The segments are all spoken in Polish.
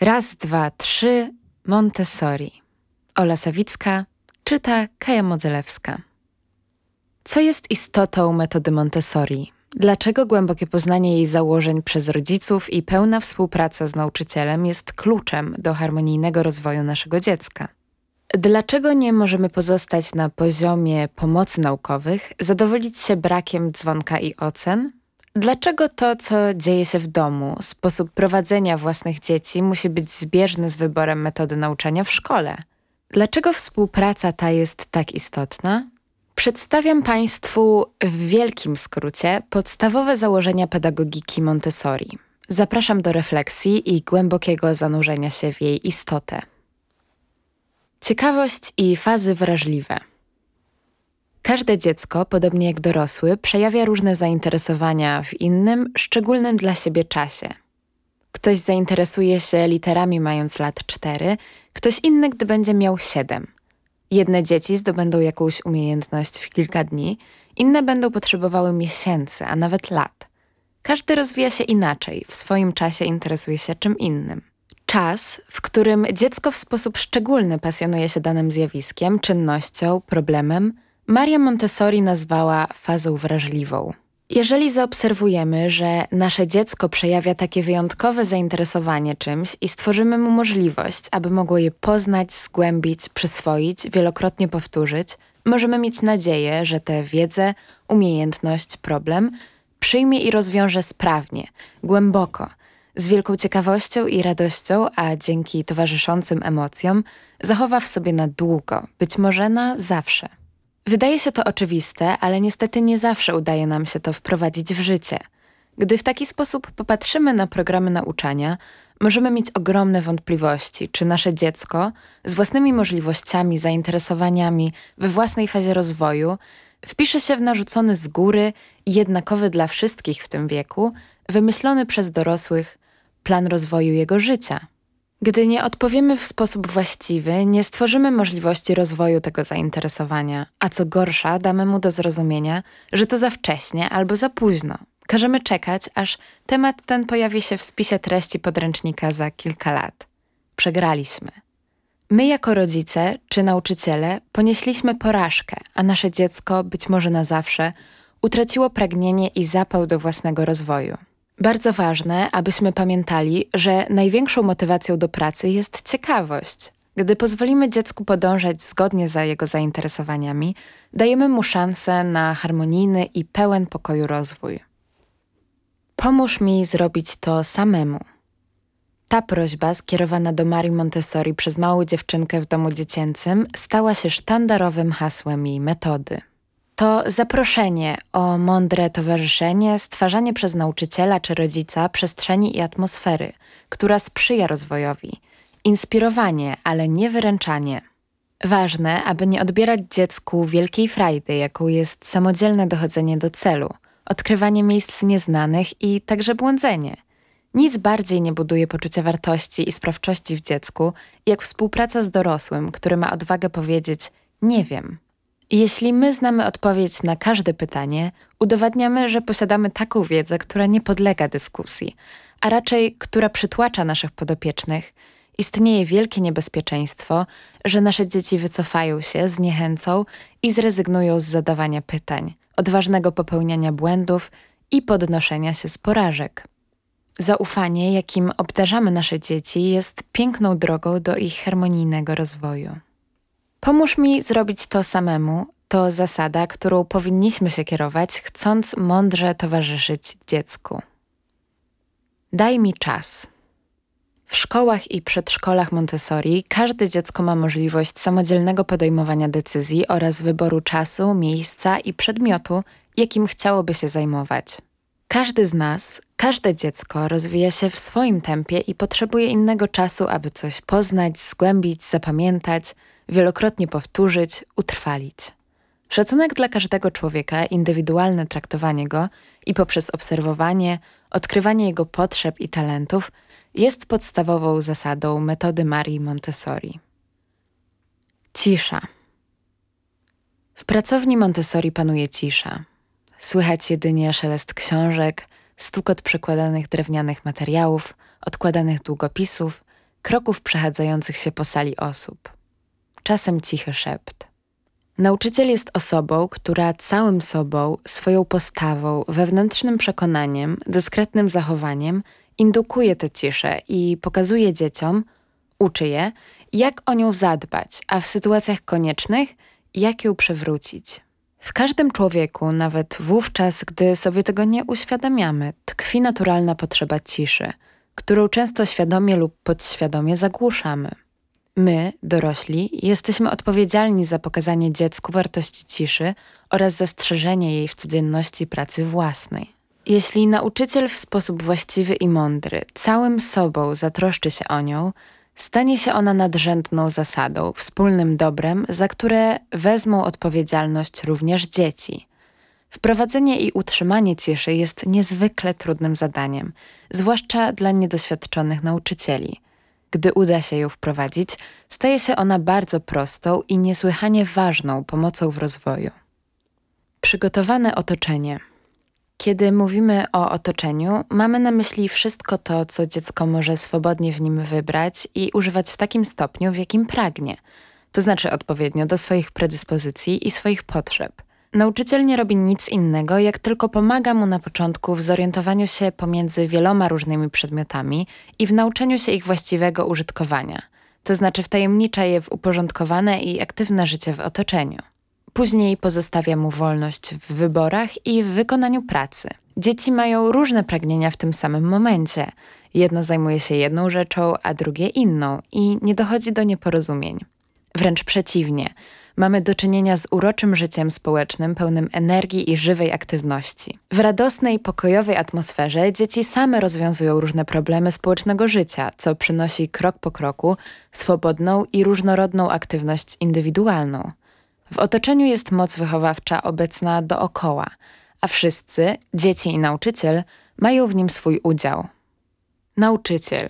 Raz, dwa, trzy, Montessori. Ola Sawicka czyta Kaja Modzelewska. Co jest istotą metody Montessori? Dlaczego głębokie poznanie jej założeń przez rodziców i pełna współpraca z nauczycielem jest kluczem do harmonijnego rozwoju naszego dziecka? Dlaczego nie możemy pozostać na poziomie pomocy naukowych, zadowolić się brakiem dzwonka i ocen? Dlaczego to, co dzieje się w domu, sposób prowadzenia własnych dzieci musi być zbieżny z wyborem metody nauczania w szkole? Dlaczego współpraca ta jest tak istotna? Przedstawiam Państwu w wielkim skrócie podstawowe założenia pedagogiki Montessori. Zapraszam do refleksji i głębokiego zanurzenia się w jej istotę. Ciekawość i fazy wrażliwe. Każde dziecko, podobnie jak dorosły, przejawia różne zainteresowania w innym, szczególnym dla siebie czasie. Ktoś zainteresuje się literami mając lat 4, ktoś inny, gdy będzie miał 7. Jedne dzieci zdobędą jakąś umiejętność w kilka dni, inne będą potrzebowały miesięcy, a nawet lat. Każdy rozwija się inaczej, w swoim czasie interesuje się czym innym. Czas, w którym dziecko w sposób szczególny pasjonuje się danym zjawiskiem, czynnością, problemem, Maria Montessori nazwała fazą wrażliwą. Jeżeli zaobserwujemy, że nasze dziecko przejawia takie wyjątkowe zainteresowanie czymś i stworzymy mu możliwość, aby mogło je poznać, zgłębić, przyswoić, wielokrotnie powtórzyć, możemy mieć nadzieję, że tę wiedzę, umiejętność, problem przyjmie i rozwiąże sprawnie, głęboko, z wielką ciekawością i radością, a dzięki towarzyszącym emocjom zachowa w sobie na długo, być może na zawsze. Wydaje się to oczywiste, ale niestety nie zawsze udaje nam się to wprowadzić w życie. Gdy w taki sposób popatrzymy na programy nauczania, możemy mieć ogromne wątpliwości, czy nasze dziecko z własnymi możliwościami, zainteresowaniami we własnej fazie rozwoju wpisze się w narzucony z góry jednakowy dla wszystkich w tym wieku, wymyślony przez dorosłych plan rozwoju jego życia. Gdy nie odpowiemy w sposób właściwy, nie stworzymy możliwości rozwoju tego zainteresowania, a co gorsza, damy mu do zrozumienia, że to za wcześnie albo za późno. Każemy czekać, aż temat ten pojawi się w spisie treści podręcznika za kilka lat. Przegraliśmy. My, jako rodzice czy nauczyciele, ponieśliśmy porażkę, a nasze dziecko, być może na zawsze, utraciło pragnienie i zapał do własnego rozwoju. Bardzo ważne, abyśmy pamiętali, że największą motywacją do pracy jest ciekawość. Gdy pozwolimy dziecku podążać zgodnie za jego zainteresowaniami, dajemy mu szansę na harmonijny i pełen pokoju rozwój. Pomóż mi zrobić to samemu. Ta prośba, skierowana do Marii Montessori przez małą dziewczynkę w domu dziecięcym, stała się sztandarowym hasłem jej metody to zaproszenie o mądre towarzyszenie, stwarzanie przez nauczyciela czy rodzica przestrzeni i atmosfery, która sprzyja rozwojowi, inspirowanie, ale nie wyręczanie. Ważne, aby nie odbierać dziecku wielkiej frajdy, jaką jest samodzielne dochodzenie do celu, odkrywanie miejsc nieznanych i także błądzenie. Nic bardziej nie buduje poczucia wartości i sprawczości w dziecku, jak współpraca z dorosłym, który ma odwagę powiedzieć: Nie wiem, jeśli my znamy odpowiedź na każde pytanie, udowadniamy, że posiadamy taką wiedzę, która nie podlega dyskusji, a raczej która przytłacza naszych podopiecznych. Istnieje wielkie niebezpieczeństwo, że nasze dzieci wycofają się, zniechęcą i zrezygnują z zadawania pytań, odważnego popełniania błędów i podnoszenia się z porażek. Zaufanie, jakim obdarzamy nasze dzieci, jest piękną drogą do ich harmonijnego rozwoju. Pomóż mi zrobić to samemu to zasada, którą powinniśmy się kierować, chcąc mądrze towarzyszyć dziecku. Daj mi czas. W szkołach i przedszkolach Montessori każde dziecko ma możliwość samodzielnego podejmowania decyzji oraz wyboru czasu, miejsca i przedmiotu, jakim chciałoby się zajmować. Każdy z nas, każde dziecko rozwija się w swoim tempie i potrzebuje innego czasu, aby coś poznać, zgłębić, zapamiętać, wielokrotnie powtórzyć, utrwalić. Szacunek dla każdego człowieka, indywidualne traktowanie go i poprzez obserwowanie, odkrywanie jego potrzeb i talentów jest podstawową zasadą metody Marii Montessori. Cisza. W pracowni Montessori panuje cisza. Słychać jedynie szelest książek, stukot przekładanych drewnianych materiałów, odkładanych długopisów, kroków przechadzających się po sali osób. Czasem cichy szept. Nauczyciel jest osobą, która całym sobą, swoją postawą, wewnętrznym przekonaniem, dyskretnym zachowaniem indukuje tę ciszę i pokazuje dzieciom, uczy je, jak o nią zadbać, a w sytuacjach koniecznych, jak ją przewrócić. W każdym człowieku, nawet wówczas, gdy sobie tego nie uświadamiamy, tkwi naturalna potrzeba ciszy, którą często świadomie lub podświadomie zagłuszamy. My, dorośli, jesteśmy odpowiedzialni za pokazanie dziecku wartości ciszy oraz zastrzeżenie jej w codzienności pracy własnej. Jeśli nauczyciel w sposób właściwy i mądry całym sobą zatroszczy się o nią, stanie się ona nadrzędną zasadą, wspólnym dobrem, za które wezmą odpowiedzialność również dzieci. Wprowadzenie i utrzymanie ciszy jest niezwykle trudnym zadaniem, zwłaszcza dla niedoświadczonych nauczycieli. Gdy uda się ją wprowadzić, staje się ona bardzo prostą i niesłychanie ważną pomocą w rozwoju. Przygotowane otoczenie – kiedy mówimy o otoczeniu, mamy na myśli wszystko to, co dziecko może swobodnie w nim wybrać i używać w takim stopniu, w jakim pragnie, to znaczy odpowiednio do swoich predyspozycji i swoich potrzeb. Nauczyciel nie robi nic innego, jak tylko pomaga mu na początku w zorientowaniu się pomiędzy wieloma różnymi przedmiotami i w nauczeniu się ich właściwego użytkowania, to znaczy wtajemnicza je w uporządkowane i aktywne życie w otoczeniu. Później pozostawia mu wolność w wyborach i w wykonaniu pracy. Dzieci mają różne pragnienia w tym samym momencie. Jedno zajmuje się jedną rzeczą, a drugie inną i nie dochodzi do nieporozumień. Wręcz przeciwnie, mamy do czynienia z uroczym życiem społecznym pełnym energii i żywej aktywności. W radosnej, pokojowej atmosferze dzieci same rozwiązują różne problemy społecznego życia, co przynosi krok po kroku swobodną i różnorodną aktywność indywidualną. W otoczeniu jest moc wychowawcza obecna dookoła, a wszyscy, dzieci i nauczyciel, mają w nim swój udział. Nauczyciel.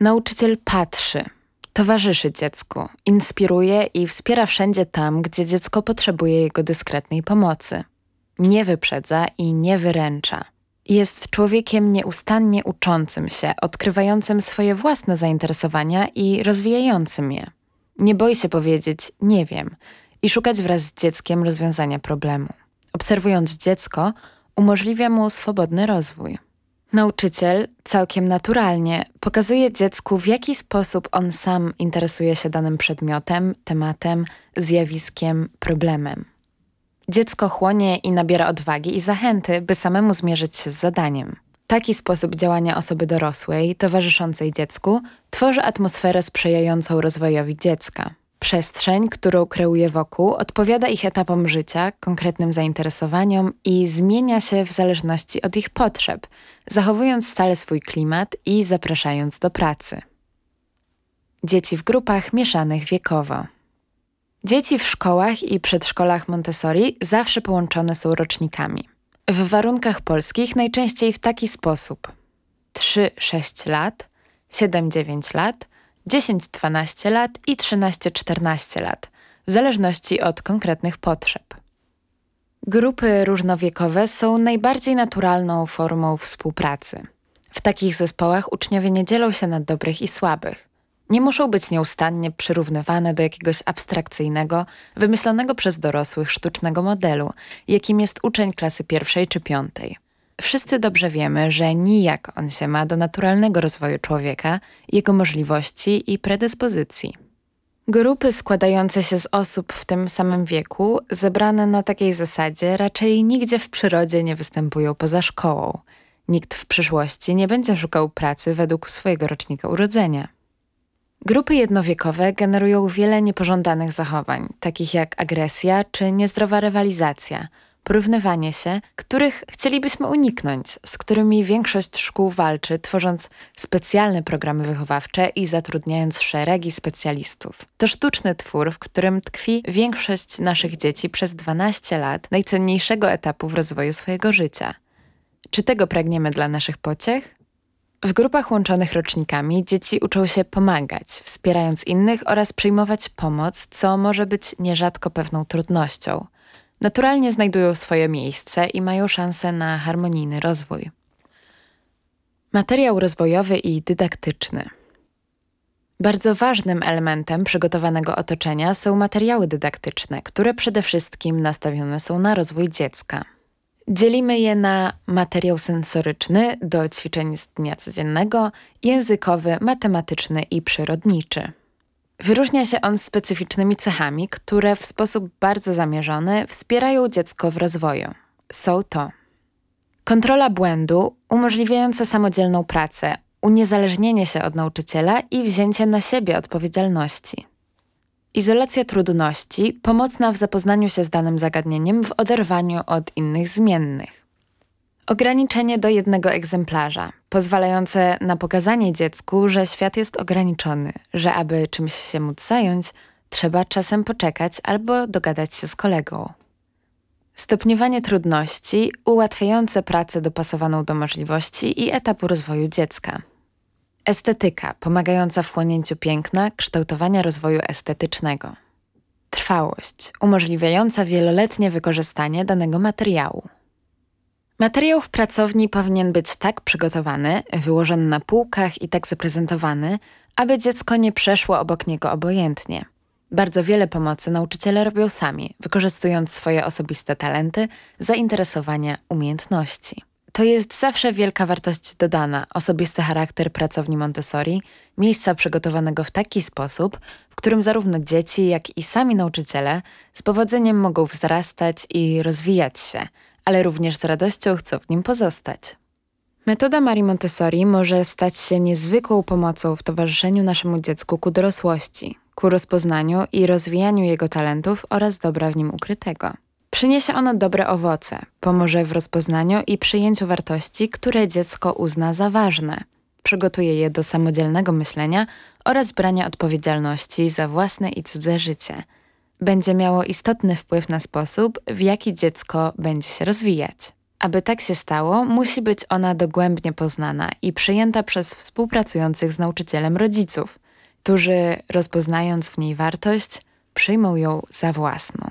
Nauczyciel patrzy, towarzyszy dziecku, inspiruje i wspiera wszędzie tam, gdzie dziecko potrzebuje jego dyskretnej pomocy. Nie wyprzedza i nie wyręcza. Jest człowiekiem nieustannie uczącym się, odkrywającym swoje własne zainteresowania i rozwijającym je. Nie boi się powiedzieć nie wiem i szukać wraz z dzieckiem rozwiązania problemu. Obserwując dziecko, umożliwia mu swobodny rozwój. Nauczyciel całkiem naturalnie pokazuje dziecku, w jaki sposób on sam interesuje się danym przedmiotem, tematem, zjawiskiem, problemem. Dziecko chłonie i nabiera odwagi i zachęty, by samemu zmierzyć się z zadaniem. Taki sposób działania osoby dorosłej, towarzyszącej dziecku, tworzy atmosferę sprzyjającą rozwojowi dziecka. Przestrzeń, którą kreuje wokół, odpowiada ich etapom życia, konkretnym zainteresowaniom i zmienia się w zależności od ich potrzeb, zachowując stale swój klimat i zapraszając do pracy. Dzieci w grupach mieszanych wiekowo. Dzieci w szkołach i przedszkolach Montessori zawsze połączone są rocznikami. W warunkach polskich najczęściej w taki sposób: 3-6 lat, 7-9 lat, 10-12 lat i 13-14 lat, w zależności od konkretnych potrzeb. Grupy różnowiekowe są najbardziej naturalną formą współpracy. W takich zespołach uczniowie nie dzielą się na dobrych i słabych. Nie muszą być nieustannie przyrównywane do jakiegoś abstrakcyjnego, wymyślonego przez dorosłych sztucznego modelu, jakim jest uczeń klasy pierwszej czy piątej. Wszyscy dobrze wiemy, że nijak on się ma do naturalnego rozwoju człowieka, jego możliwości i predyspozycji. Grupy składające się z osób w tym samym wieku, zebrane na takiej zasadzie, raczej nigdzie w przyrodzie nie występują poza szkołą. Nikt w przyszłości nie będzie szukał pracy według swojego rocznika urodzenia. Grupy jednowiekowe generują wiele niepożądanych zachowań, takich jak agresja czy niezdrowa rywalizacja – porównywanie się, których chcielibyśmy uniknąć, z którymi większość szkół walczy, tworząc specjalne programy wychowawcze i zatrudniając szeregi specjalistów. To sztuczny twór, w którym tkwi większość naszych dzieci przez 12 lat najcenniejszego etapu w rozwoju swojego życia. Czy tego pragniemy dla naszych pociech? W grupach łączonych rocznikami dzieci uczą się pomagać, wspierając innych oraz przyjmować pomoc, co może być nierzadko pewną trudnością naturalnie znajdują swoje miejsce i mają szansę na harmonijny rozwój. Materiał rozwojowy i dydaktyczny. Bardzo ważnym elementem przygotowanego otoczenia są materiały dydaktyczne, które przede wszystkim nastawione są na rozwój dziecka. Dzielimy je na materiał sensoryczny do ćwiczeń z dnia codziennego, językowy, matematyczny i przyrodniczy. Wyróżnia się on specyficznymi cechami, które w sposób bardzo zamierzony wspierają dziecko w rozwoju. Są to kontrola błędu umożliwiająca samodzielną pracę, uniezależnienie się od nauczyciela i wzięcie na siebie odpowiedzialności. Izolacja trudności pomocna w zapoznaniu się z danym zagadnieniem w oderwaniu od innych zmiennych. Ograniczenie do jednego egzemplarza, pozwalające na pokazanie dziecku, że świat jest ograniczony, że aby czymś się móc zająć, trzeba czasem poczekać albo dogadać się z kolegą. Stopniowanie trudności ułatwiające pracę dopasowaną do możliwości i etapu rozwoju dziecka. Estetyka pomagająca w chłonięciu piękna, kształtowania rozwoju estetycznego. Trwałość umożliwiająca wieloletnie wykorzystanie danego materiału. Materiał w pracowni powinien być tak przygotowany, wyłożony na półkach i tak zaprezentowany, aby dziecko nie przeszło obok niego obojętnie. Bardzo wiele pomocy nauczyciele robią sami, wykorzystując swoje osobiste talenty, zainteresowania, umiejętności. To jest zawsze wielka wartość dodana, osobisty charakter pracowni Montessori, miejsca przygotowanego w taki sposób, w którym zarówno dzieci, jak i sami nauczyciele z powodzeniem mogą wzrastać i rozwijać się, ale również z radością chcą w nim pozostać. Metoda Marii Montessori może stać się niezwykłą pomocą w towarzyszeniu naszemu dziecku ku dorosłości, ku rozpoznaniu i rozwijaniu jego talentów oraz dobra w nim ukrytego. Przyniesie ono dobre owoce, pomoże w rozpoznaniu i przyjęciu wartości, które dziecko uzna za ważne. Przygotuje je do samodzielnego myślenia oraz brania odpowiedzialności za własne i cudze życie. Będzie miało istotny wpływ na sposób, w jaki dziecko będzie się rozwijać. Aby tak się stało, musi być ona dogłębnie poznana i przyjęta przez współpracujących z nauczycielem rodziców, którzy, rozpoznając w niej wartość, przyjmą ją za własną.